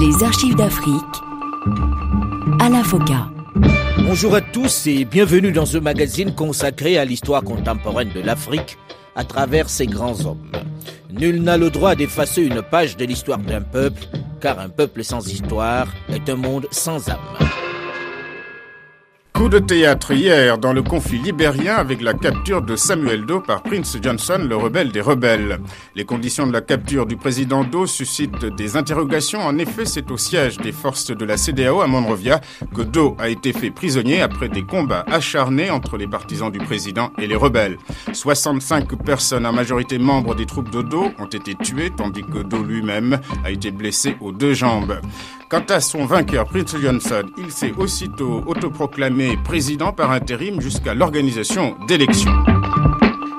Les archives d'Afrique. Alain Foka. Bonjour à tous et bienvenue dans ce magazine consacré à l'histoire contemporaine de l'Afrique à travers ses grands hommes. Nul n'a le droit d'effacer une page de l'histoire d'un peuple, car un peuple sans histoire est un monde sans âme. Coup de théâtre hier dans le conflit libérien avec la capture de Samuel Doe par Prince Johnson, le rebelle des rebelles. Les conditions de la capture du président Doe suscitent des interrogations. En effet, c'est au siège des forces de la CDAO à Monrovia que Doe a été fait prisonnier après des combats acharnés entre les partisans du président et les rebelles. 65 personnes, en majorité membres des troupes de Doe, ont été tuées, tandis que Doe lui-même a été blessé aux deux jambes. Quant à son vainqueur, Prince Johnson, il s'est aussitôt autoproclamé président par intérim jusqu'à l'organisation d'élections.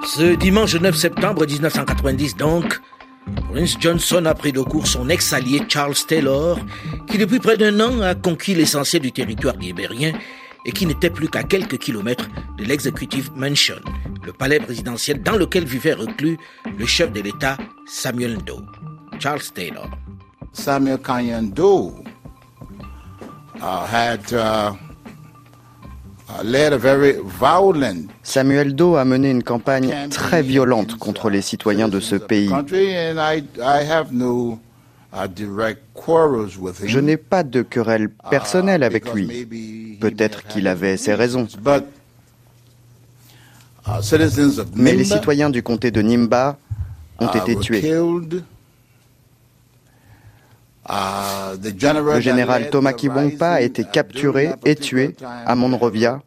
Ce dimanche 9 septembre 1990 donc, Prince Johnson a pris de court son ex-allié Charles Taylor, qui depuis près d'un an a conquis l'essentiel du territoire libérien et qui n'était plus qu'à quelques kilomètres de l'Executive Mansion, le palais présidentiel dans lequel vivait reclus le chef de l'État Samuel Doe. Charles Taylor. Samuel Kenyon Doe uh, had uh, Samuel Doe a mené une campagne très violente contre les citoyens de ce pays. uh. Je n'ai pas de querelle personnelle avec lui. Peut-être qu'il avait ses raisons. Uh, Mais les citoyens du comté de Nimba ont uh, été tués. killed. Uh, the general Le général Thomas Kibongpa a été capturé et tué à Monrovia,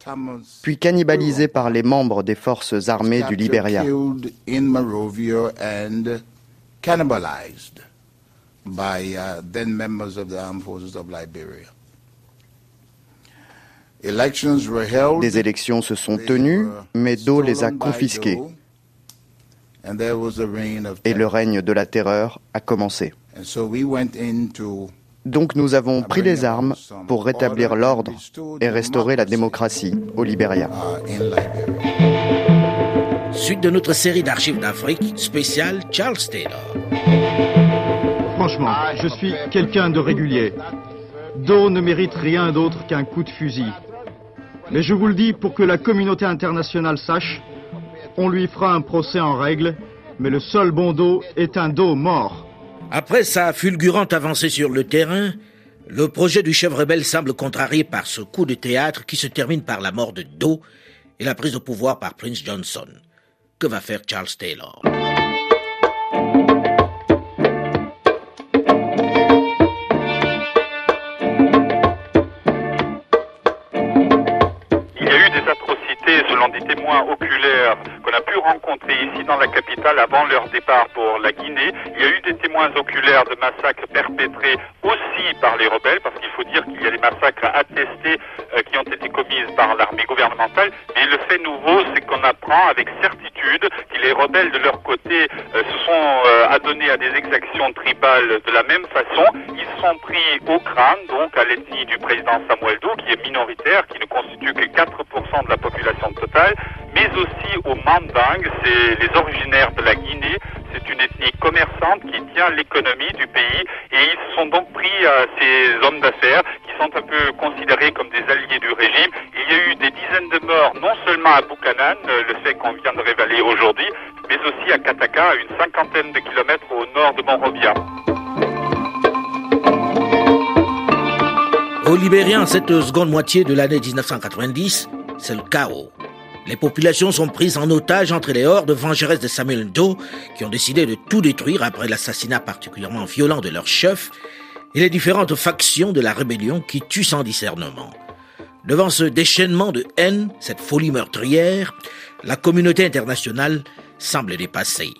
puis cannibalisé par les membres des forces armées du held. Des élections se sont tenues, mais Doe les a confisquées Doe, and there was a reign of et le règne de la terreur a commencé. And so we went into Donc nous avons pris les armes pour rétablir l'ordre et restaurer la démocratie au Liberia. uh. Suite de notre série d'archives d'Afrique spéciale Charles Taylor. Franchement, je suis quelqu'un de régulier. Doe ne mérite rien d'autre qu'un coup de fusil. Mais je vous le dis pour que la communauté internationale sache, on lui fera un procès en règle, mais le seul bon Doe est un Doe mort. Après sa fulgurante avancée sur le terrain, le projet du chef rebelle semble contrarié par ce coup de théâtre qui se termine par la mort de Doe et la prise de pouvoir par Prince Johnson. Que va faire Charles Taylor? Il y a eu des atrocités selon des témoins oculaires qu'on a pu rencontrer ici dans la capitale avant leur départ pour la Guinée. Il y a eu des témoins oculaires de massacres perpétrés aussi par les rebelles, parce qu'il faut dire qu'il y a des massacres attestés euh, qui ont été commis par l'armée gouvernementale. Mais le fait nouveau, c'est qu'on apprend avec certitude que les rebelles de leur côté euh, sont euh, adonnés à des exactions tribales de la même façon. Ils sont pris au crâne, donc à l'ethnie du président Samuel Doe, qui est minoritaire, qui ne constitue que 4% de la population totale, mais aussi aux Mandingues, c'est les originaires de la Guinée. C'est une ethnie commerçante qui tient l'économie du pays et ils sont donc pris à ces hommes d'affaires qui sont un peu considérés comme des alliés du régime. Il y a eu des dizaines de morts, non seulement à Buchanan, euh, le fait qu'on vient de révéler aujourd'hui, mais aussi à Kataka, à une cinquantaine de kilomètres au nord de Monrovia. Au Libéria, en cette seconde moitié de l'année 1990, c'est le chaos. Les populations sont prises en otage entre les hordes vengeresses de Samuel Doe, qui ont décidé de tout détruire après l'assassinat particulièrement violent de leur chef, et les différentes factions de la rébellion qui tuent sans discernement. Devant ce déchaînement de haine, cette folie meurtrière, la communauté internationale semble dépassée.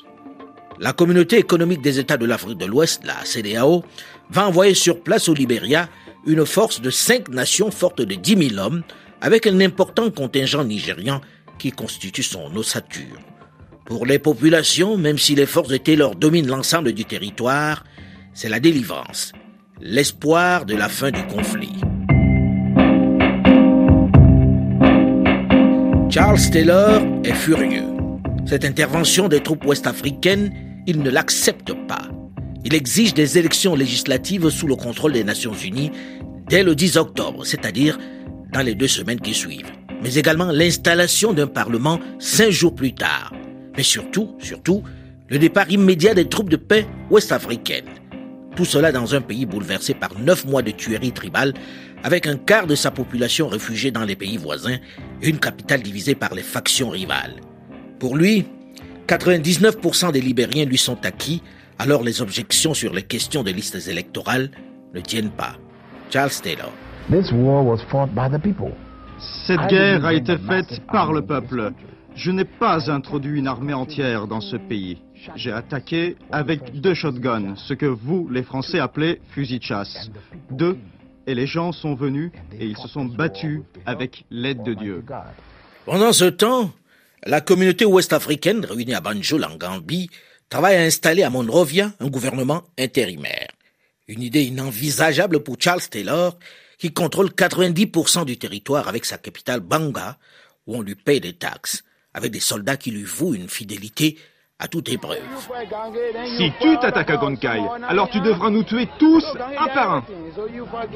La communauté économique des États de l'Afrique de l'Ouest, la CDAO, va envoyer sur place au Libéria une force de cinq nations forte de 10 000 hommes, avec un important contingent nigérian qui constitue son ossature. Pour les populations, même si les forces de Taylor dominent l'ensemble du territoire, c'est la délivrance, l'espoir de la fin du conflit. Charles Taylor est furieux. Cette intervention des troupes ouest-africaines, il ne l'accepte pas. Il exige des élections législatives sous le contrôle des Nations Unies dès le 10 octobre, c'est-à-dire dans les deux semaines qui suivent, mais également l'installation d'un Parlement cinq jours plus tard. Mais surtout, surtout, le départ immédiat des troupes de paix ouest-africaines. Tout cela dans un pays bouleversé par neuf mois de tueries tribales, avec un quart de sa population réfugiée dans les pays voisins et une capitale divisée par les factions rivales. Pour lui, 99% des Libériens lui sont acquis, alors les objections sur les questions des listes électorales ne tiennent pas. Charles Taylor. Cette guerre a été faite par le peuple. Je n'ai pas introduit une armée entière dans ce pays. J'ai attaqué avec deux shotguns, ce que vous, les Français, appelez fusil de chasse. Deux, et les gens sont venus et ils se sont battus avec l'aide de Dieu. Pendant ce temps, la communauté ouest-africaine réunie à Banjul en Gambie travaille à installer à Monrovia un gouvernement intérimaire. Une idée inenvisageable pour Charles Taylor, qui contrôle 90% du territoire avec sa capitale Banga, où on lui paye des taxes, avec des soldats qui lui vouent une fidélité à toute épreuve. Si tu t'attaques à Gonkai, alors tu devras nous tuer tous un par un.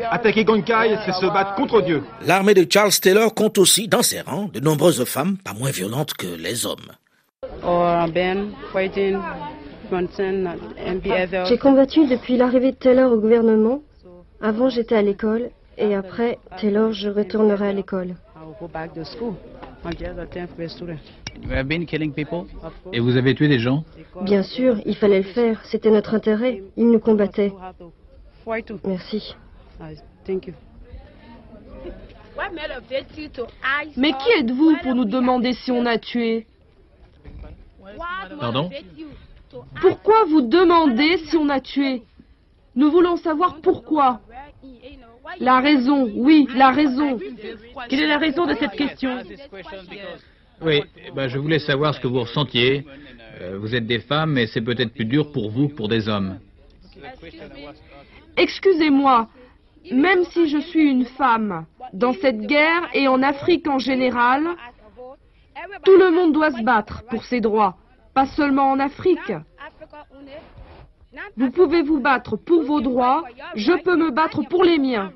Attaquer Gonkai, c'est se battre contre Dieu. L'armée de Charles Taylor compte aussi dans ses rangs de nombreuses femmes pas moins violentes que les hommes. J'ai combattu depuis l'arrivée de Taylor au gouvernement. Avant, j'étais à l'école et après, Taylor, je retournerai à l'école. Et vous avez tué des gens? Bien sûr, il fallait le faire. C'était notre intérêt. Ils nous combattaient. Merci. Mais qui êtes-vous pour nous demander si on a tué? Pardon? Pourquoi vous demandez si on a tué? Nous voulons savoir pourquoi. La raison, oui, la raison. Quelle est la raison de cette question Oui, ben je voulais savoir ce que vous ressentiez. Euh, vous êtes des femmes, mais c'est peut-être plus dur pour vous que pour des hommes. Excusez-moi, même si je suis une femme, dans cette guerre et en Afrique en général, tout le monde doit se battre pour ses droits, pas seulement en Afrique. Vous pouvez vous battre pour vos droits, je peux me battre pour les miens.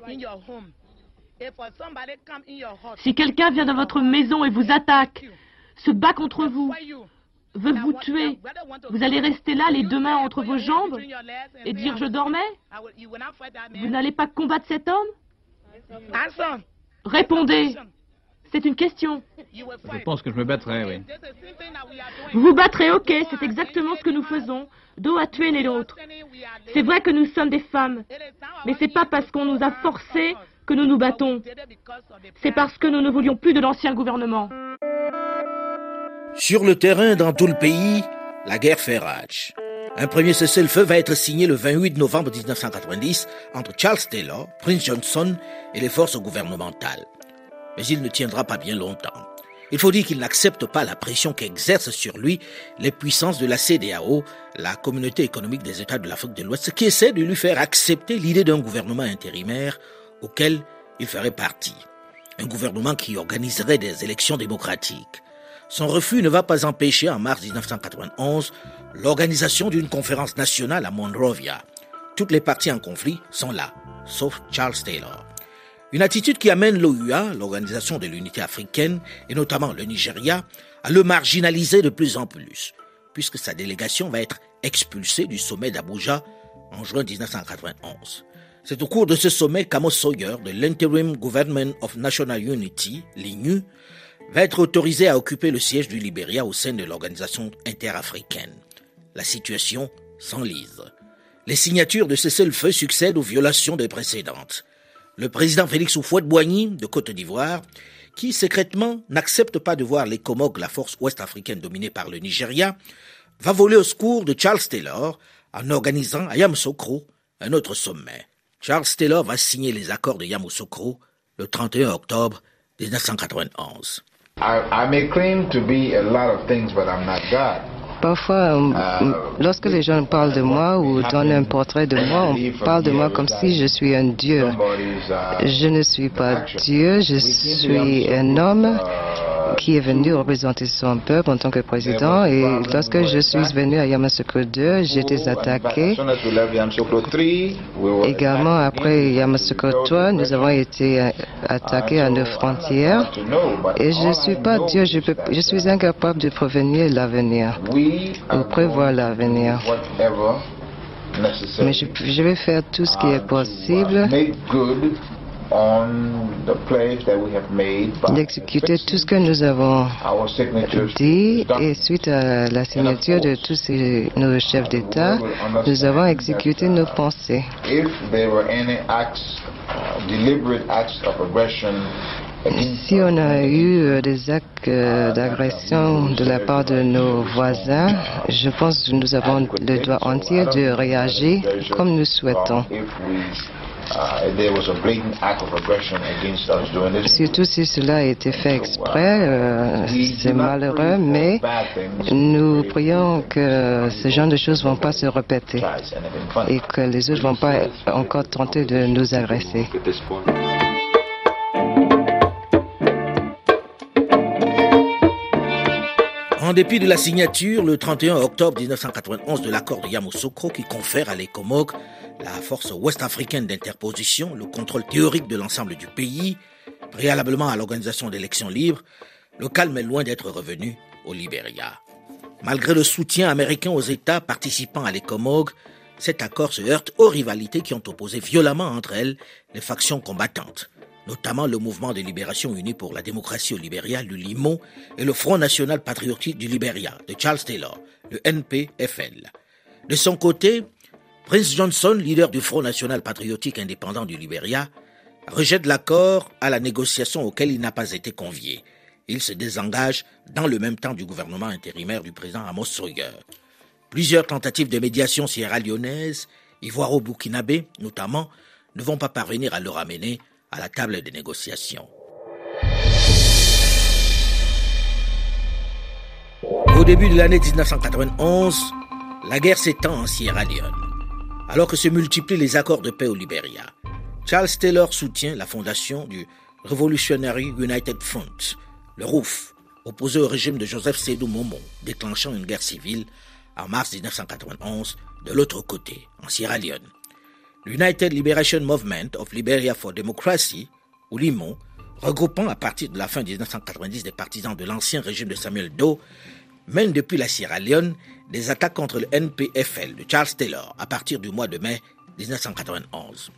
Si quelqu'un vient dans votre maison et vous attaque, se bat contre vous, veut vous tuer, vous allez rester là les deux mains entre vos jambes et dire je dormais? Vous n'allez pas combattre cet homme? Répondez. C'est une question. Je pense que je me battrai, oui. Vous vous battrez, ok, c'est exactement ce que nous faisons, dos à tuer les autres. C'est vrai que nous sommes des femmes, mais c'est pas parce qu'on nous a forcés que nous nous battons. C'est parce que nous ne voulions plus de l'ancien gouvernement. Sur le terrain, dans tout le pays, la guerre fait rage. Un premier cessez-le-feu va être signé le 28 novembre 1990 entre Charles Taylor, Prince Johnson et les forces gouvernementales. Mais il ne tiendra pas bien longtemps. Il faut dire qu'il n'accepte pas la pression qu'exercent sur lui les puissances de la CDAO, la communauté économique des États de l'Afrique de l'Ouest, qui essaie de lui faire accepter l'idée d'un gouvernement intérimaire auquel il ferait partie. Un gouvernement qui organiserait des élections démocratiques. Son refus ne va pas empêcher en mars 1991 l'organisation d'une conférence nationale à Monrovia. Toutes les parties en conflit sont là, sauf Charles Taylor. Une attitude qui amène l'OUA, l'Organisation de l'Unité africaine, et notamment le Nigeria, à le marginaliser de plus en plus, puisque sa délégation va être expulsée du sommet d'Abuja en juin 1991. C'est au cours de ce sommet qu'Amos Sawyer de l'Interim Government of National Unity, l'INU, va être autorisé à occuper le siège du Libéria au sein de l'organisation interafricaine. La situation s'enlise. Les signatures de cessez-le-feu succèdent aux violations des précédentes. Le président Félix Houphouët-Boigny de Côte d'Ivoire, qui secrètement n'accepte pas de voir les Comog, la force ouest-africaine dominée par le Nigeria, va voler au secours de Charles Taylor en organisant à Yamoussoukro un autre sommet. Charles Taylor va signer les accords de Yamoussoukro le 31 octobre 1991. Parfois, lorsque les gens parlent de moi ou donnent un portrait de moi, on parle de moi comme si je suis un dieu. Je ne suis pas dieu, je suis un homme qui est venu représenter son peuple en tant que président. Et lorsque je suis venu à Yamoussoukro 2, j'étais attaqué. Également, après Yamoussoukro 3, nous avons été attaqués à nos frontières. Et je ne suis pas Dieu, je, peux, je suis incapable de prévenir l'avenir ou prévoir l'avenir. Mais je, je vais faire tout ce qui est possible d'exécuter tout ce que nous avons dit et suite à la signature de tous ces, nos chefs d'État, nous avons exécuté nos pensées. Si on a eu euh, des actes euh, d'agression de la part de nos voisins, je pense que nous avons le droit entier de réagir comme nous souhaitons. Surtout si cela a été fait exprès, euh, c'est malheureux, mais nous prions que ce genre de choses ne vont pas se répéter et que les autres ne vont pas encore tenter de nous agresser. En dépit de la signature le 31 octobre 1991 de l'accord de Yamoussoukro qui confère à l'ECOMOG, la force ouest-africaine d'interposition, le contrôle théorique de l'ensemble du pays, préalablement à l'organisation d'élections libres, le calme est loin d'être revenu au Libéria. Malgré le soutien américain aux États participant à l'ECOMOG, cet accord se heurte aux rivalités qui ont opposé violemment entre elles les factions combattantes notamment le mouvement de libération uni pour la démocratie au Libéria, le LIMO, et le Front national patriotique du Libéria, de Charles Taylor, le NPFL. De son côté, Prince Johnson, leader du Front national patriotique indépendant du Libéria, rejette l'accord à la négociation auquel il n'a pas été convié. Il se désengage dans le même temps du gouvernement intérimaire du président Amos Sawyer. Plusieurs tentatives de médiation sierra-lyonnaise, ivoiro-burkinabé notamment, ne vont pas parvenir à le ramener à la table des négociations. Au début de l'année 1991, la guerre s'étend en Sierra Leone. Alors que se multiplient les accords de paix au Libéria, Charles Taylor soutient la fondation du Revolutionary United Front, le RUF, opposé au régime de Joseph Sédou Momo, déclenchant une guerre civile en mars 1991 de l'autre côté, en Sierra Leone. L'United Liberation Movement of Liberia for Democracy, ou LIMO, regroupant à partir de la fin 1990 des partisans de l'ancien régime de Samuel Doe, mène depuis la Sierra Leone des attaques contre le NPFL de Charles Taylor à partir du mois de mai 1991.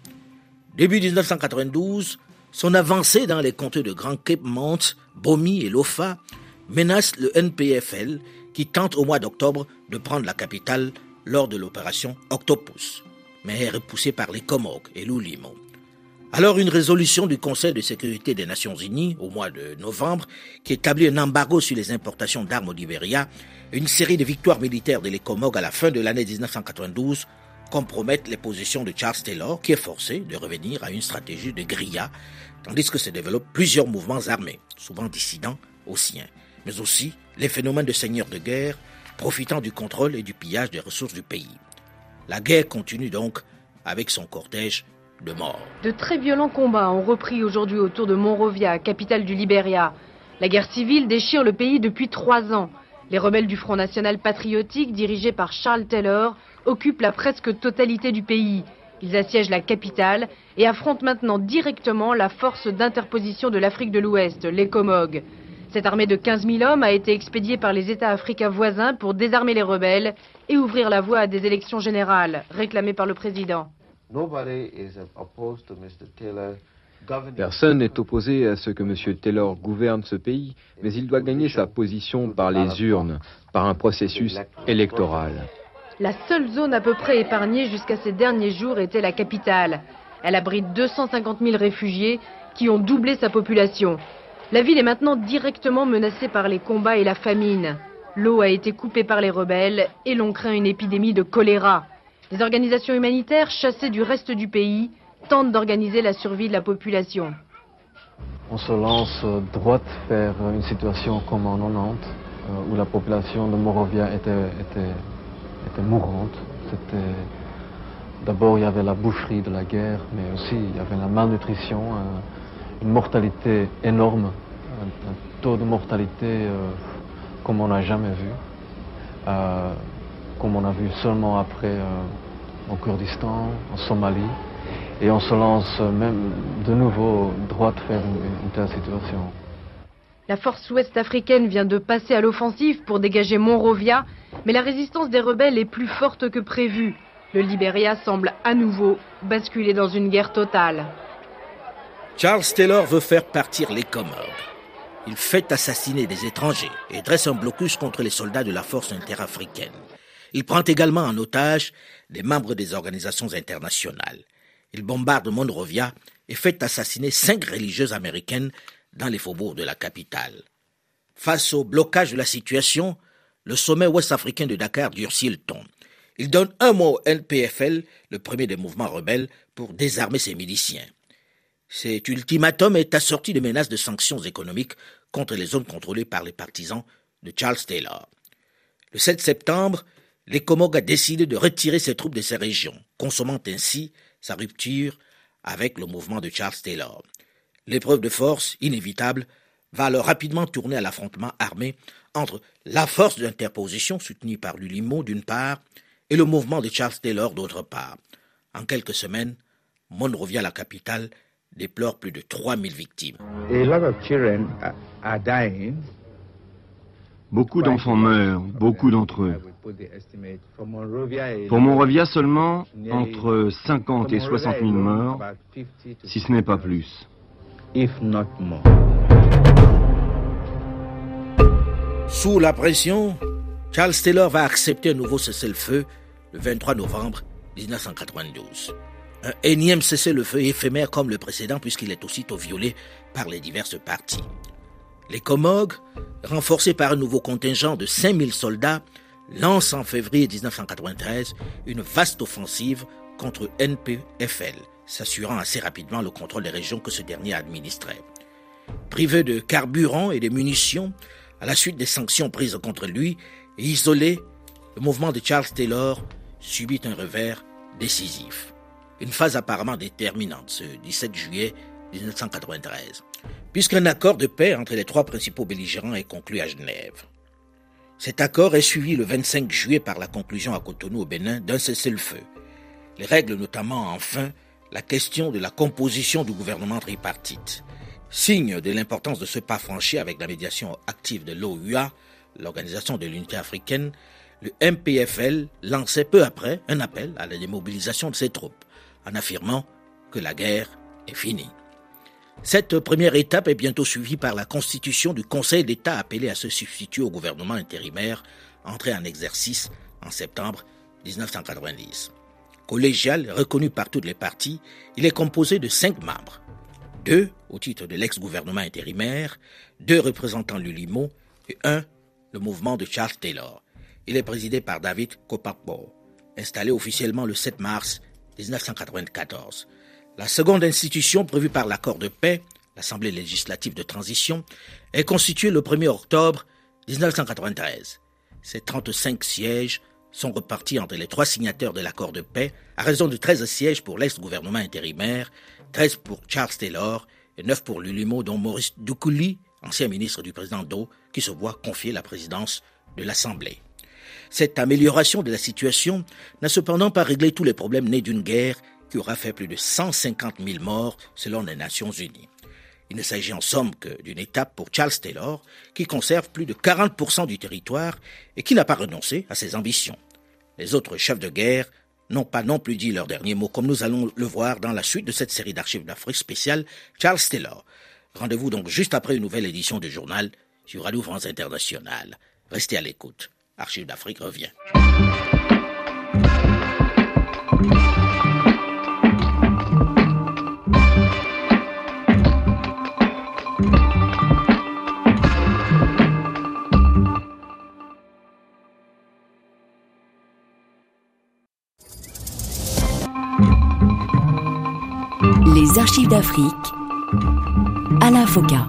Début 1992, son avancée dans les comtés de Grand Cape Mount, Bomi et Lofa menace le NPFL qui tente au mois d'octobre de prendre la capitale lors de l'opération Octopus mais est repoussée par les Comores et l'Oulimo. Alors une résolution du Conseil de sécurité des Nations Unies au mois de novembre qui établit un embargo sur les importations d'armes au Libéria, une série de victoires militaires de l'ECOMOG à la fin de l'année 1992 compromettent les positions de Charles Taylor qui est forcé de revenir à une stratégie de grilla tandis que se développent plusieurs mouvements armés, souvent dissidents aux siens, mais aussi les phénomènes de seigneurs de guerre profitant du contrôle et du pillage des ressources du pays. La guerre continue donc avec son cortège de. De très violents combats ont repris aujourd'hui autour de Monrovia, capitale du Libéria. La guerre civile déchire le pays depuis trois ans. Les rebelles du Front National Patriotique, dirigés par Charles Taylor, occupent la presque totalité du pays. Ils assiègent la capitale et affrontent maintenant directement la force d'interposition de l'Afrique de l'Ouest, l'ECOMOG. Cette armée de 15 000 hommes a été expédiée par les États africains voisins pour désarmer les rebelles et ouvrir la voie à des élections générales, réclamées par le président. Personne n'est opposé à ce que M. Taylor gouverne ce pays, mais il doit gagner sa position par les urnes, par un processus électoral. La seule zone à peu près épargnée jusqu'à ces derniers jours était la capitale. Elle abrite 250 000 réfugiés qui ont doublé sa population. La ville est maintenant directement menacée par les combats et la famine. L'eau a été coupée par les rebelles et l'on craint une épidémie de choléra. Les organisations humanitaires chassées du reste du pays tentent d'organiser la survie de la population. On se lance droit vers une situation comme en 90, euh, où la population de Morovia était, était, mourante. D'abord, il y avait la boucherie de la guerre, mais aussi il y avait la malnutrition, une mortalité énorme un, taux de mortalité comme on n'a jamais vu, comme on a vu seulement après au Kurdistan, en Somalie. Et on se lance même de nouveau droit vers une, une telle situation. La force ouest-africaine vient de passer à l'offensive pour dégager Monrovia, mais la résistance des rebelles est plus forte que prévu. Le Libéria semble à nouveau basculer dans une guerre totale. Charles Taylor veut faire partir les Comores. Il fait assassiner des étrangers et dresse un blocus contre les soldats de la force interafricaine. Il prend également en otage des membres des organisations internationales. Il bombarde Monrovia et fait assassiner cinq religieuses américaines dans les faubourgs de la capitale. Face au blocage de la situation, le sommet ouest-africain de Dakar durcit le ton. Il donne un mot au NPFL, le premier des mouvements rebelles, pour désarmer ses miliciens. Cet ultimatum est assorti de menaces de sanctions économiques contre les zones contrôlées par les partisans de Charles Taylor. Le 7 septembre, les Comores a décidé de retirer ses troupes de ces régions, consommant ainsi sa rupture avec le mouvement de Charles Taylor. L'épreuve de force, inévitable, va alors rapidement tourner à l'affrontement armé entre la force d'interposition soutenue par l'Ulimo d'une part et le mouvement de Charles Taylor d'autre part. En quelques semaines, Monrovia, la capitale, déplore plus de 3000 victimes. Beaucoup d'enfants meurent, beaucoup d'entre eux. Pour Monrovia seulement, entre 50 et 60 000 morts, si ce n'est pas plus. Sous la pression, Charles Taylor va accepter un nouveau cessez-le-feu le 23 novembre 1992. Un énième cessez-le-feu éphémère comme le précédent puisqu'il est aussitôt violé par les diverses parties. Les Comogues, renforcés par un nouveau contingent de 5000 soldats, lancent en février 1993 une vaste offensive contre NPFL, s'assurant assez rapidement le contrôle des régions que ce dernier administrait. Privé de carburant et de munitions, à la suite des sanctions prises contre lui et isolé, le mouvement de Charles Taylor subit un revers décisif. Une phase apparemment déterminante ce 17 juillet 1993, puisqu'un accord de paix entre les trois principaux belligérants est conclu à Genève. Cet accord est suivi le 25 juillet par la conclusion à Cotonou au Bénin d'un cessez-le-feu. Les règles notamment enfin la question de la composition du gouvernement tripartite. Signe de l'importance de ce pas franchi avec la médiation active de l'OUA, l'Organisation de l'Unité africaine, le MPFL lançait peu après un appel à la démobilisation de ses troupes, en affirmant que la guerre est finie. Cette première étape est bientôt suivie par la constitution du Conseil d'État appelé à se substituer au gouvernement intérimaire entré en exercice en septembre 1990 collégial reconnu par toutes les parties, il est composé de cinq membres. Deux au titre de l'ex-gouvernement intérimaire, deux représentants l'ULIMO et un, le mouvement de Charles Taylor. Il est présidé par David Kopakbo, installé officiellement le 7 mars 1994. La seconde institution prévue par l'accord de paix, l'Assemblée législative de transition, est constituée le 1er octobre 1993. Ses 35 sièges sont repartis entre les trois signataires de l'accord de paix à raison de 13 sièges pour l'ex-gouvernement intérimaire, 13 pour Charles Taylor et 9 pour l'Ulimo, dont Maurice Doukouli, ancien ministre du président Do, qui se voit confier la présidence de l'Assemblée. Cette amélioration de la situation n'a cependant pas réglé tous les problèmes nés d'une guerre qui aura fait plus de 150 000 morts selon les Nations Unies. Il ne s'agit en somme que d'une étape pour Charles Taylor, qui conserve plus de 40% du territoire et qui n'a pas renoncé à ses ambitions. Les autres chefs de guerre n'ont pas non plus dit leur dernier mot, comme nous allons le voir dans la suite de cette série d'archives d'Afrique spéciale Charles Taylor. Rendez-vous donc juste après une nouvelle édition du journal sur Radio France Internationale. Restez à l'écoute. Archives d'Afrique revient. Les archives d'Afrique. Alain Foka.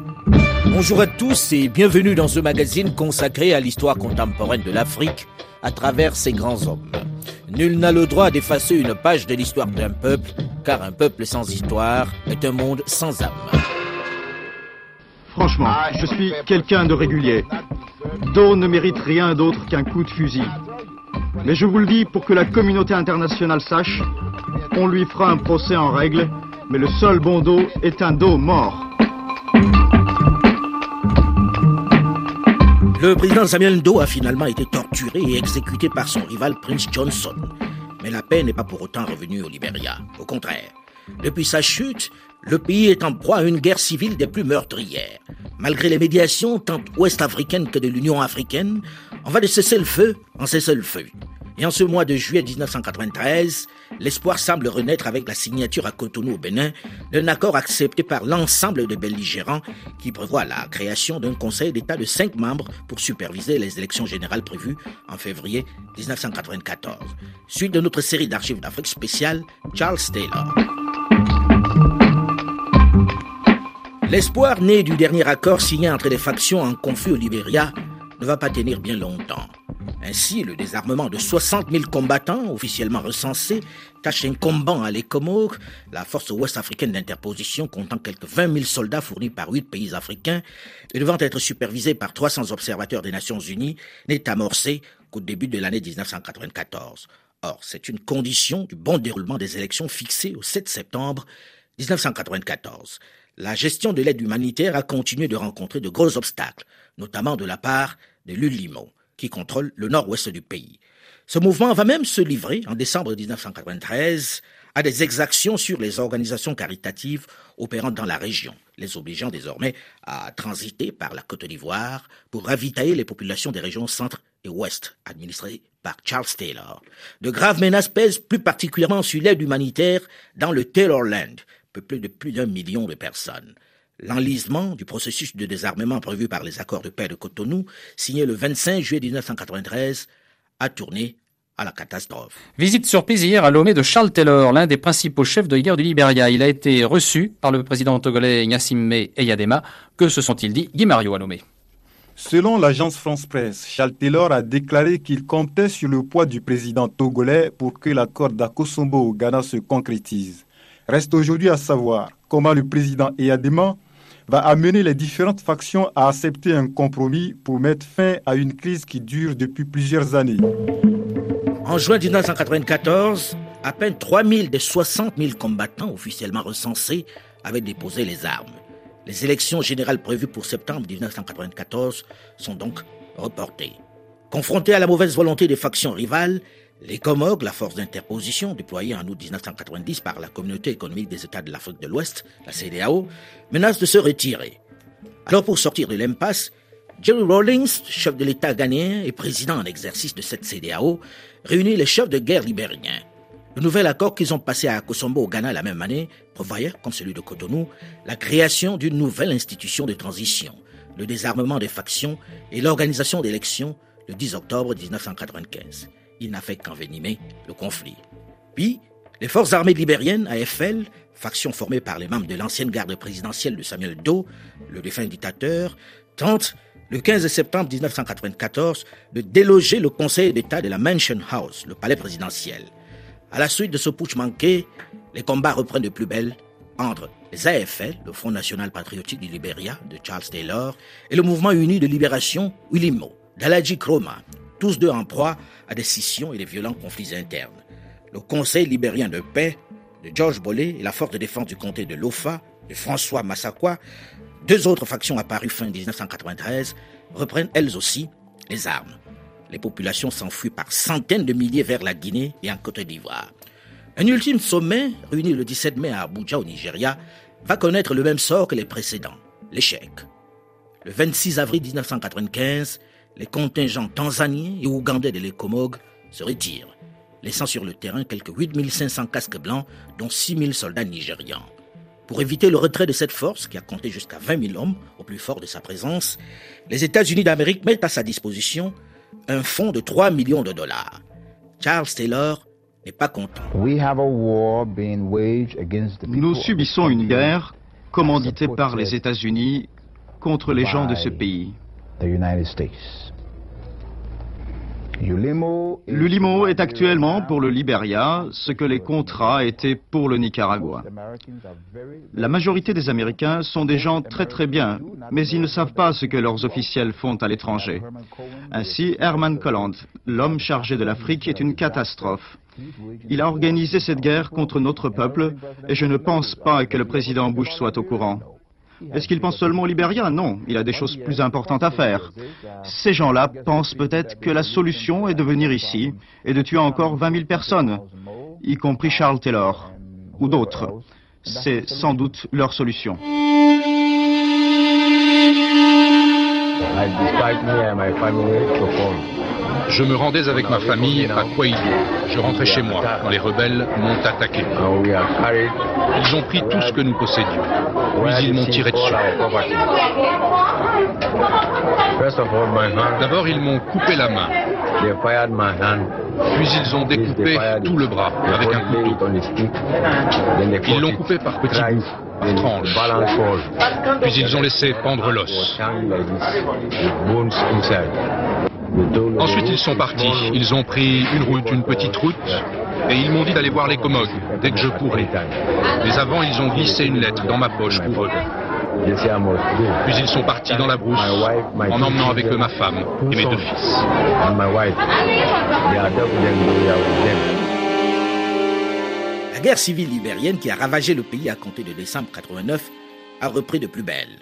Bonjour à tous et bienvenue dans ce magazine consacré à l'histoire contemporaine de l'Afrique à travers ses grands hommes. Nul n'a le droit d'effacer une page de l'histoire d'un peuple, car un peuple sans histoire est un monde sans âme. Franchement, je suis quelqu'un de régulier. Do ne mérite rien d'autre qu'un coup de fusil. Mais je vous le dis pour que la communauté internationale sache, on lui fera un procès en règle, mais le seul bon Do est un Do mort. Le président Samuel Do a finalement été torturé et exécuté par son rival Prince Johnson. Mais la paix n'est pas pour autant revenue au Liberia. Au contraire, depuis sa chute, le pays est en proie à une guerre civile des plus meurtrières. Malgré les médiations tant ouest-africaines que de l'Union africaine, on va de cesser le feu en cessant le feu. Et en ce mois de juillet 1993, l'espoir semble renaître avec la signature à Cotonou au Bénin d'un accord accepté par l'ensemble des belligérants qui prévoit la création d'un conseil d'État de cinq membres pour superviser les élections générales prévues en février 1994. Suite de notre série d'archives d'Afrique spéciale, Charles Taylor. L'espoir né du dernier accord signé entre les factions en conflit au Libéria ne va pas tenir bien longtemps. Ainsi, le désarmement de 60 000 combattants officiellement recensés tâche incombant à l'ECOMOG, la force ouest-africaine d'interposition comptant quelques 20 000 soldats fournis par huit pays africains et devant être supervisés par 300 observateurs des Nations Unies, n'est amorcé qu'au début de l'année 1994. Or, c'est une condition du bon déroulement des élections fixées au 7 septembre 1994. La gestion de l'aide humanitaire a continué de rencontrer de gros obstacles, notamment de la part de l'ULIMO qui contrôle le nord-ouest du pays. Ce mouvement va même se livrer, en décembre 1993, à des exactions sur les organisations caritatives opérant dans la région, les obligeant désormais à transiter par la Côte d'Ivoire pour ravitailler les populations des régions centre et ouest, administrées par Charles Taylor. De graves menaces pèsent plus particulièrement sur l'aide humanitaire dans le Taylorland, peuplé de plus d'un million de personnes. L'enlisement du processus de désarmement prévu par les accords de paix de Cotonou, signé le 25 juillet 1993, a tourné à la catastrophe. Visite surprise hier à Lomé de Charles Taylor, l'un des principaux chefs de guerre du Libéria. Il a été reçu par le président togolais Gnassingbé Eyadema. Que se sont-ils dit Guy Mario à Lomé? Selon l'agence France-Presse, Charles Taylor a déclaré qu'il comptait sur le poids du président togolais pour que l'accord d'Akosombo au Ghana se concrétise. Reste aujourd'hui à savoir comment le président Eyadema va amener les différentes factions à accepter un compromis pour mettre fin à une crise qui dure depuis plusieurs années. En juin 1994, à peine 3000 des 60 000 combattants officiellement recensés avaient déposé les armes. Les élections générales prévues pour septembre 1994 sont donc reportées. Confrontés à la mauvaise volonté des factions rivales, les Comog, la force d'interposition déployée en août 1990 par la Communauté économique des États de l'Afrique de l'Ouest, la CDAO, menacent de se retirer. Alors pour sortir de l'impasse, Jerry Rawlings, chef de l'État ghanéen et président en exercice de cette CDAO, réunit les chefs de guerre libériens. Le nouvel accord qu'ils ont passé à Kosombo au Ghana la même année prévoyait, comme celui de Cotonou, la création d'une nouvelle institution de transition, le désarmement des factions et l'organisation d'élections le 10 octobre 1995 il n'a fait qu'envenimer le conflit. Puis, les forces armées libériennes, AFL, faction formée par les membres de l'ancienne garde présidentielle de Samuel Doe, le défunt dictateur, tentent, le 15 septembre 1994, de déloger le conseil d'État de la Mansion House, le palais présidentiel. À la suite de ce putsch manqué, les combats reprennent de plus belle entre les AFL, le Front National Patriotique du Libéria de Charles Taylor, et le Mouvement Uni de Libération Willimo d'Aladji Kroma, tous deux en proie à des scissions et des violents conflits internes. Le Conseil libérien de paix de George Bollé et la force de défense du comté de Lofa de François Massakwa, deux autres factions apparues fin 1993, reprennent elles aussi les armes. Les populations s'enfuient par centaines de milliers vers la Guinée et en Côte d'Ivoire. Un ultime sommet, réuni le 17 mai à Abuja au Nigeria, va connaître le même sort que les précédents, l'échec. Le 26 avril 1995, les contingents tanzaniens et ougandais de l'ECOMOG se retirent, laissant sur le terrain quelques 8500 casques blancs, dont 6000 soldats nigérians. Pour éviter le retrait de cette force, qui a compté jusqu'à 20 000 hommes au plus fort de sa présence, les États-Unis d'Amérique mettent à sa disposition un fonds de 3 millions de dollars. Charles Taylor n'est pas content. Nous subissons une guerre commanditée par les États-Unis contre les gens de ce pays. L'ULIMO est actuellement pour le Liberia ce que les contrats étaient pour le Nicaragua. La majorité des Américains sont des gens très très bien, mais ils ne savent pas ce que leurs officiels font à l'étranger. Ainsi, Herman Colland, l'homme chargé de l'Afrique, est une catastrophe. Il a organisé cette guerre contre notre peuple et je ne pense pas que le président Bush soit au courant. Est-ce qu'il pense seulement au Libéria Non, il a des choses plus importantes à faire. Ces gens-là pensent peut-être que la solution est de venir ici et de tuer encore 20 000 personnes, y compris Charles Taylor ou d'autres. C'est sans doute leur solution. Je me rendais avec ma famille à Kwaïdou. Je rentrais chez moi quand les rebelles m'ont attaqué. Ils ont pris tout ce que nous possédions. Puis ils m'ont tiré dessus. D'abord, ils m'ont coupé la main. Puis ils ont découpé tout le bras avec un couteau. Ils l'ont coupé par petits bouts, par tranches. Puis ils ont laissé pendre l'os. Ensuite, ils sont partis. Ils ont pris une route, une petite route, et ils m'ont dit d'aller voir les Comogues dès que je pourrais. Mais avant, ils ont glissé une lettre dans ma poche pour. Puis ils sont partis dans la brousse en emmenant avec eux ma femme et mes deux fils. La guerre civile libérienne qui a ravagé le pays à compter de décembre 89 a repris de plus belle.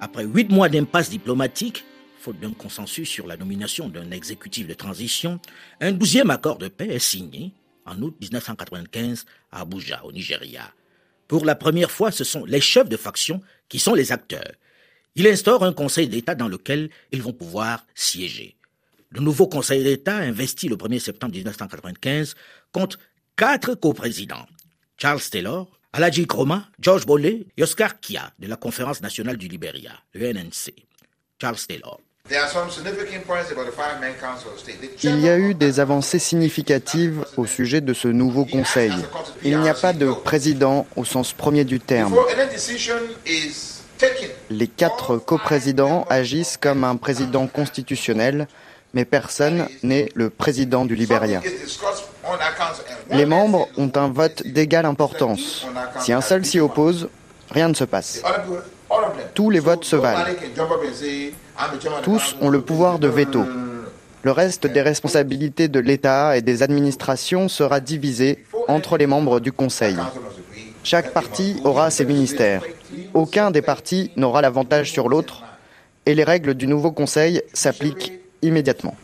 Après huit mois d'impasse diplomatique, faute d'un consensus sur la nomination d'un exécutif de transition, un douzième accord de paix est signé en août 1995 à Abuja, au Nigeria. Pour la première fois, ce sont les chefs de faction qui sont les acteurs. Il instaure un conseil d'État dans lequel ils vont pouvoir siéger. Le nouveau conseil d'État, investi le 1er septembre 1995, compte quatre coprésidents. Charles Taylor, Aladji Kroma, George Bolley et Oscar Kia de la Conférence nationale du Libéria, le NNC. Charles Taylor. Il y a eu des avancées significatives au sujet de ce nouveau Conseil. Il n'y a pas de président au sens premier du terme. Les quatre coprésidents agissent comme un président constitutionnel, mais personne n'est le président du Libéria. Les membres ont un vote d'égale importance. Si un seul s'y oppose, rien ne se passe. Tous les votes se valent. Tous ont le pouvoir de veto. Le reste des responsabilités de l'État et des administrations sera divisé entre les membres du Conseil. Chaque parti aura ses ministères. Aucun des partis n'aura l'avantage sur l'autre et les règles du nouveau Conseil s'appliquent immédiatement.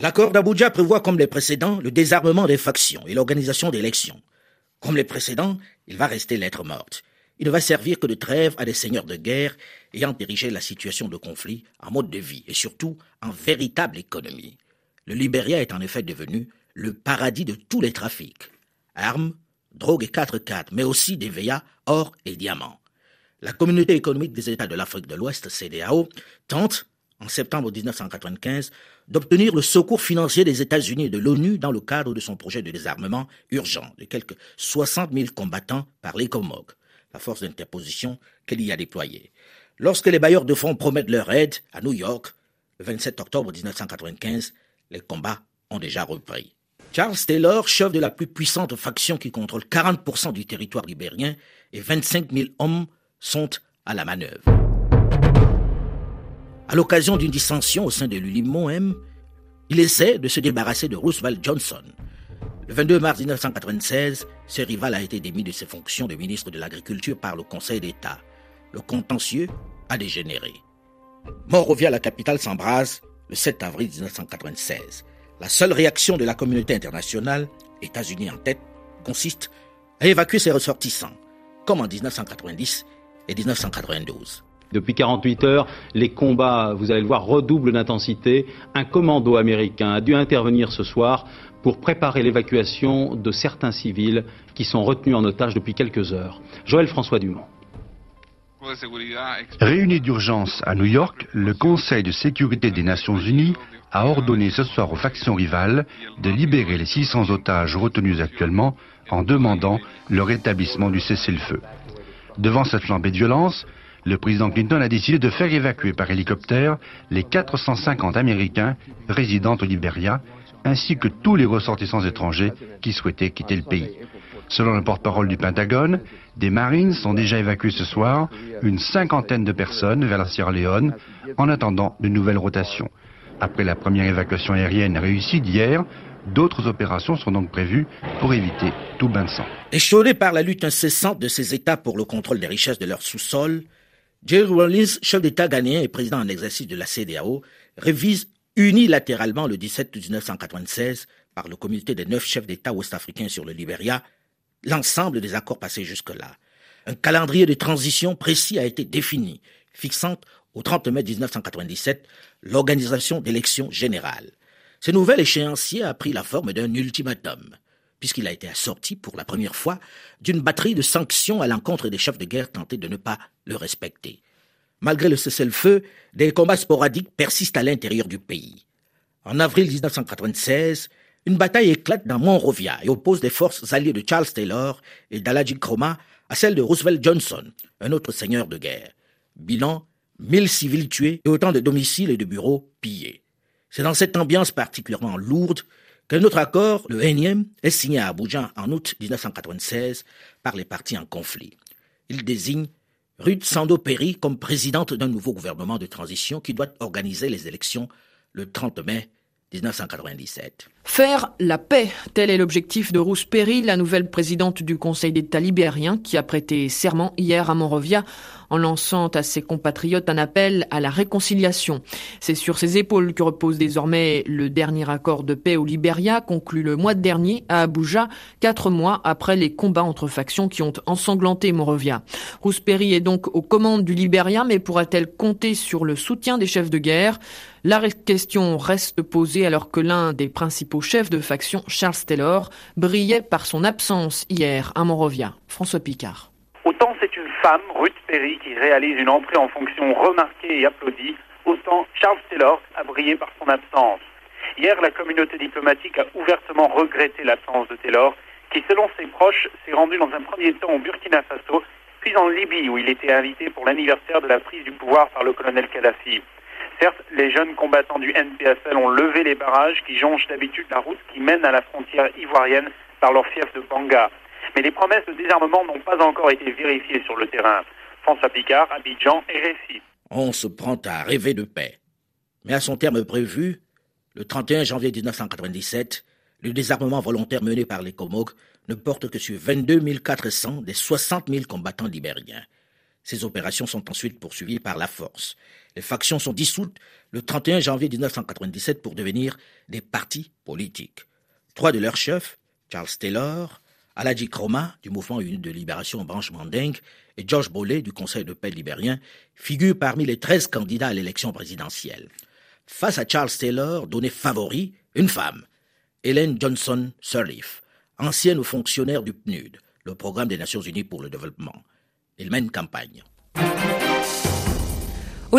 L'accord d'Abuja prévoit comme les précédents le désarmement des factions et l'organisation d'élections. Comme les précédents, il va rester lettre morte. Il ne va servir que de trêve à des seigneurs de guerre ayant dirigé la situation de conflit en mode de vie et surtout en véritable économie. Le Libéria est en effet devenu le paradis de tous les trafics. Armes, drogues et 4x4, mais aussi des VA, or et diamants. La communauté économique des États de l'Afrique de l'Ouest, CDAO, tente, en septembre 1995, d'obtenir le secours financier des États-Unis et de l'ONU dans le cadre de son projet de désarmement urgent de quelques 60 000 combattants par les la force d'interposition qu'elle y a déployée. Lorsque les bailleurs de fonds promettent leur aide à New York, le 27 octobre 1995, les combats ont déjà repris. Charles Taylor, chef de la plus puissante faction qui contrôle 40% du territoire libérien, et 25 000 hommes sont à la manœuvre. À l'occasion d'une dissension au sein de l'ULIMO-M, il essaie de se débarrasser de Roosevelt Johnson. Le 22 mars 1996, ce rival a été démis de ses fonctions de ministre de l'Agriculture par le Conseil d'État. Le contentieux a dégénéré. Monrovia, la capitale, s'embrase le 7 avril 1996. La seule réaction de la communauté internationale, États-Unis en tête, consiste à évacuer ses ressortissants, comme en 1990 et 1992. Depuis 48 heures, les combats, vous allez le voir, redoublent d'intensité. Un commando américain a dû intervenir ce soir pour préparer l'évacuation de certains civils qui sont retenus en otage depuis quelques heures. Joël François Dumont. Réuni d'urgence à New York, le Conseil de sécurité des Nations Unies a ordonné ce soir aux factions rivales de libérer les 600 otages retenus actuellement en demandant le rétablissement du cessez-le-feu. Devant cette flambée de violence, le président Clinton a décidé de faire évacuer par hélicoptère les 450 Américains résidant au Liberia, ainsi que tous les ressortissants étrangers qui souhaitaient quitter le pays. Selon le porte-parole du Pentagone, des Marines sont déjà évacués ce soir, une cinquantaine de personnes vers la Sierra Leone, en attendant de nouvelles rotations. Après la première évacuation aérienne réussie d'hier, d'autres opérations sont donc prévues pour éviter tout bain de sang. Échaudé par la lutte incessante de ces États pour le contrôle des richesses de leur sous-sol, Jerry Rawlins, chef d'État ghanéen et président en exercice de la CDAO, révise unilatéralement le 17 1996 par le comité des neuf chefs d'État ouest-africains sur le Libéria l'ensemble des accords passés jusque-là. Un calendrier de transition précis a été défini, fixant au 30 mai 1997 l'organisation d'élections générales. Ce nouvel échéancier a pris la forme d'un ultimatum, puisqu'il a été assorti pour la première fois d'une batterie de sanctions à l'encontre des chefs de guerre tentés de ne pas le respecter. Malgré le cessez-le-feu, des combats sporadiques persistent à l'intérieur du pays. En avril 1996, une bataille éclate dans Monrovia et oppose les forces alliées de Charles Taylor et d'Alaji Kroma à celles de Roosevelt Johnson, un autre seigneur de guerre. Bilan, mille civils tués et autant de domiciles et de bureaux pillés. C'est dans cette ambiance particulièrement lourde qu'un autre accord, le énième, est signé à Abuja en août 1996 par les partis en conflit. Il désigne Ruth Sando Perry comme présidente d'un nouveau gouvernement de transition qui doit organiser les élections le 30 mai 1997. Faire la paix, tel est l'objectif de Ruth Perry, la nouvelle présidente du Conseil d'État libérien, qui a prêté serment hier à Monrovia en lançant à ses compatriotes un appel à la réconciliation. C'est sur ses épaules que repose désormais le dernier accord de paix au Libéria, conclu le mois dernier à Abuja, quatre mois après les combats entre factions qui ont ensanglanté Monrovia. Ruth Perry est donc aux commandes du Libéria, mais pourra-t-elle compter sur le soutien des chefs de guerre? La question reste posée alors que l'un des principaux chefs de faction, Charles Taylor, brillait par son absence hier à Monrovia. François Picard. Femme, Ruth Perry, qui réalise une entrée en fonction remarquée et applaudie, autant Charles Taylor a brillé par son absence. Hier, la communauté diplomatique a ouvertement regretté l'absence de Taylor, qui, selon ses proches, s'est rendu dans un premier temps au Burkina Faso, puis en Libye, où il était invité pour l'anniversaire de la prise du pouvoir par le colonel Kadhafi. Certes, les jeunes combattants du NPFL ont levé les barrages qui jonchent d'habitude la route qui mène à la frontière ivoirienne par leur fief de Banga. Mais les promesses de désarmement n'ont pas encore été vérifiées sur le terrain. François Picard, Abidjan Récit. On se prend à rêver de paix. Mais à son terme prévu, le 31 janvier 1997, le désarmement volontaire mené par les Comog ne porte que sur 22 400 des 60 000 combattants libériens. Ces opérations sont ensuite poursuivies par la force. Les factions sont dissoutes le 31 janvier 1997 pour devenir des partis politiques. Trois de leurs chefs, Charles Taylor, Aladji Kroma du mouvement de libération branche Mandingue et George Bollet du Conseil de paix libérien figurent parmi les 13 candidats à l'élection présidentielle. Face à Charles Taylor, donné favori, une femme, Hélène Johnson Sirleaf, ancienne fonctionnaire du PNUD, le Programme des Nations Unies pour le Développement. Il mène campagne. Au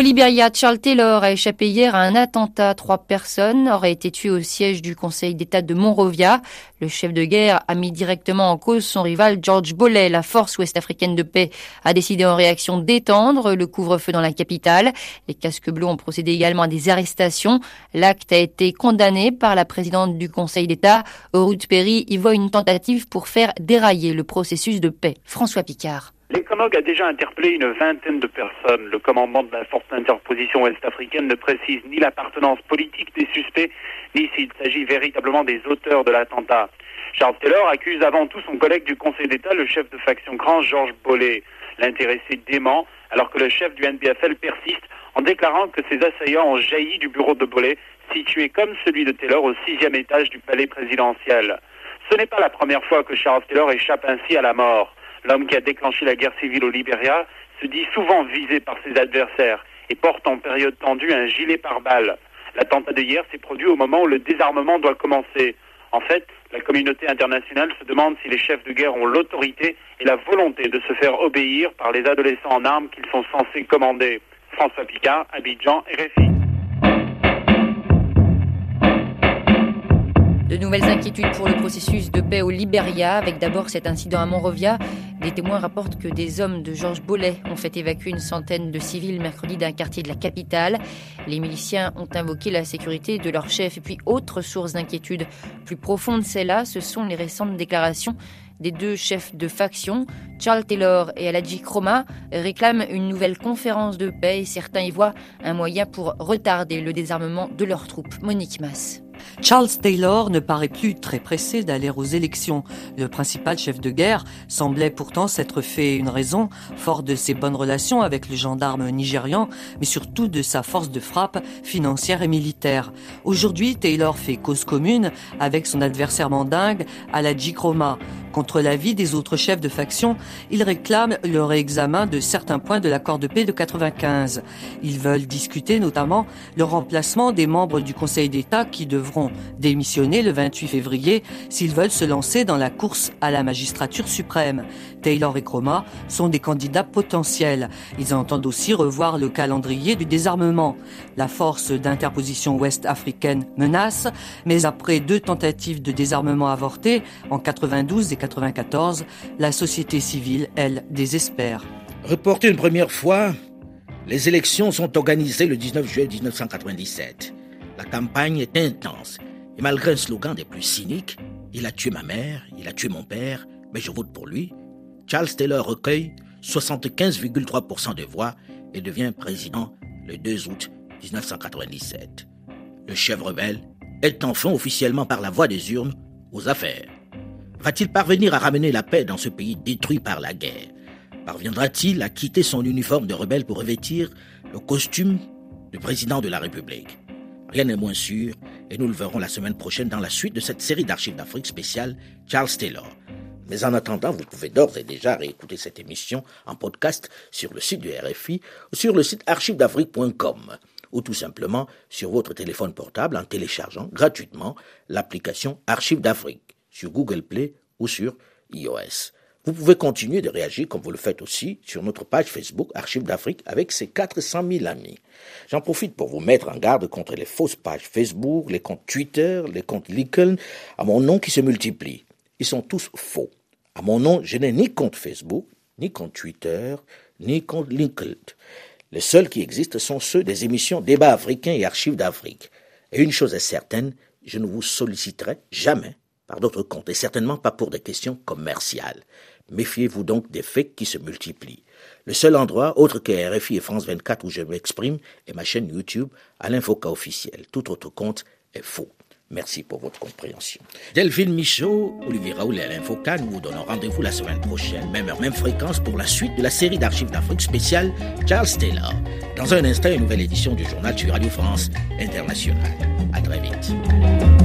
Charles Taylor a échappé hier à un attentat. Trois personnes auraient été tuées au siège du Conseil d'État de Monrovia. Le chef de guerre a mis directement en cause son rival George Bollet. La force ouest-africaine de paix a décidé en réaction d'étendre le couvre-feu dans la capitale. Les casques bleus ont procédé également à des arrestations. L'acte a été condamné par la présidente du Conseil d'État. Ruth Perry y voit une tentative pour faire dérailler le processus de paix. François Picard. L'Econog a déjà interpellé une vingtaine de personnes. Le commandement de la force d'interposition ouest-africaine ne précise ni l'appartenance politique des suspects, ni s'il s'agit véritablement des auteurs de l'attentat. Charles Taylor accuse avant tout son collègue du Conseil d'État, le chef de faction grand Georges Bollet. L'intéressé dément, alors que le chef du NPFL persiste en déclarant que ses assaillants ont jailli du bureau de Bollet, situé comme celui de Taylor au sixième étage du palais présidentiel. Ce n'est pas la première fois que Charles Taylor échappe ainsi à la mort. L'homme qui a déclenché la guerre civile au Libéria se dit souvent visé par ses adversaires et porte en période tendue un gilet pare-balles. L'attentat de hier s'est produit au moment où le désarmement doit commencer. En fait, la communauté internationale se demande si les chefs de guerre ont l'autorité et la volonté de se faire obéir par les adolescents en armes qu'ils sont censés commander. François Picard, Abidjan, RFI. De nouvelles inquiétudes pour le processus de paix au Libéria, avec d'abord cet incident à Monrovia. Des témoins rapportent que des hommes de Georges Bollet ont fait évacuer une centaine de civils mercredi d'un quartier de la capitale. Les miliciens ont invoqué la sécurité de leur chef et puis autre source d'inquiétude plus profonde, celle-là, ce sont les récentes déclarations des deux chefs de faction, Charles Taylor et Aladji Kroma, réclament une nouvelle conférence de paix certains y voient un moyen pour retarder le désarmement de leurs troupes. Monique Mass. Charles Taylor ne paraît plus très pressé d'aller aux élections. Le principal chef de guerre semblait pourtant s'être fait une raison, fort de ses bonnes relations avec le gendarme nigérian, mais surtout de sa force de frappe financière et militaire. Aujourd'hui, Taylor fait cause commune avec son adversaire mandingue, Aladji Kroma. Contre l'avis des autres chefs de faction, ils réclament le réexamen de certains points de l'accord de paix de 95. Ils veulent discuter notamment le remplacement des membres du Conseil d'État qui devront démissionner le 28 février s'ils veulent se lancer dans la course à la magistrature suprême. Taylor et Kroma sont des candidats potentiels. Ils entendent aussi revoir le calendrier du désarmement. La force d'interposition ouest-africaine menace, mais après deux tentatives de désarmement avortées en 92 et 94, la société civile, elle, désespère. Reporté une première fois, les élections sont organisées le 19 juillet 1997. La campagne est intense et malgré un slogan des plus cyniques, il a tué ma mère, il a tué mon père, mais je vote pour lui, Charles Taylor recueille 75,3% des voix et devient président le 2 août 1997. Le chef rebelle est enfin officiellement par la voie des urnes aux affaires. Va-t-il parvenir à ramener la paix dans ce pays détruit par la guerre? Parviendra-t-il à quitter son uniforme de rebelle pour revêtir le costume de président de la République? Rien n'est moins sûr et nous le verrons la semaine prochaine dans la suite de cette série d'archives d'Afrique spéciale Charles Taylor. Mais en attendant, vous pouvez d'ores et déjà réécouter cette émission en podcast sur le site du RFI ou sur le site archivesdafrique.com ou tout simplement sur votre téléphone portable en téléchargeant gratuitement l'application Archives d'Afrique sur Google Play ou sur iOS. Vous pouvez continuer de réagir comme vous le faites aussi sur notre page Facebook Archives d'Afrique avec ses 400 000 amis. J'en profite pour vous mettre en garde contre les fausses pages Facebook, les comptes Twitter, les comptes LinkedIn à mon nom qui se multiplient. Ils sont tous faux. À mon nom, je n'ai ni compte Facebook, ni compte Twitter, ni compte LinkedIn. Les seuls qui existent sont ceux des émissions Débat africains et Archives d'Afrique. Et une chose est certaine, je ne vous solliciterai jamais par d'autres comptes, et certainement pas pour des questions commerciales. Méfiez-vous donc des fakes qui se multiplient. Le seul endroit, autre que RFI et France 24 où je m'exprime, est ma chaîne YouTube, Alain Foucault officiel. Tout autre compte est faux. Merci pour votre compréhension. Delphine Michaud, Olivier Raoul et Alain nous vous donnons rendez-vous la semaine prochaine, même heure, même fréquence, pour la suite de la série d'archives d'Afrique spéciale Charles Taylor. Dans un instant, une nouvelle édition du journal sur Radio France Internationale. À très vite.